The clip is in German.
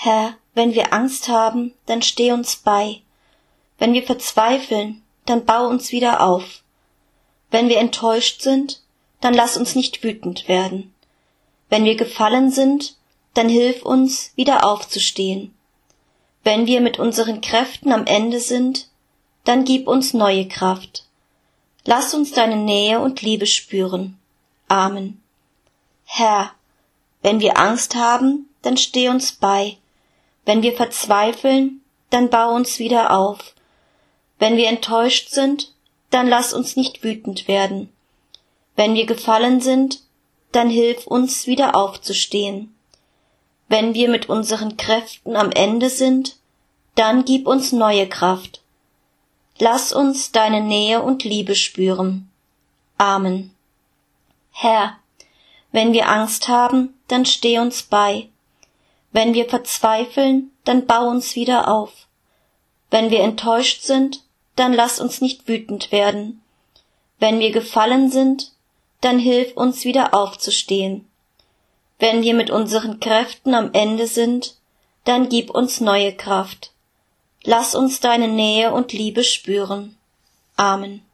Herr, wenn wir Angst haben, dann steh uns bei. Wenn wir verzweifeln, dann bau uns wieder auf. Wenn wir enttäuscht sind, dann lass uns nicht wütend werden. Wenn wir gefallen sind, dann hilf uns, wieder aufzustehen. Wenn wir mit unseren Kräften am Ende sind, dann gib uns neue Kraft. Lass uns deine Nähe und Liebe spüren. Amen. Herr, wenn wir Angst haben, dann steh uns bei. Wenn wir verzweifeln, dann bau uns wieder auf. Wenn wir enttäuscht sind, dann lass uns nicht wütend werden. Wenn wir gefallen sind, dann hilf uns wieder aufzustehen. Wenn wir mit unseren Kräften am Ende sind, dann gib uns neue Kraft. Lass uns deine Nähe und Liebe spüren. Amen. Herr, wenn wir Angst haben, dann steh uns bei. Wenn wir verzweifeln, dann bau uns wieder auf. Wenn wir enttäuscht sind, dann lass uns nicht wütend werden. Wenn wir gefallen sind, dann hilf uns wieder aufzustehen. Wenn wir mit unseren Kräften am Ende sind, dann gib uns neue Kraft. Lass uns deine Nähe und Liebe spüren. Amen.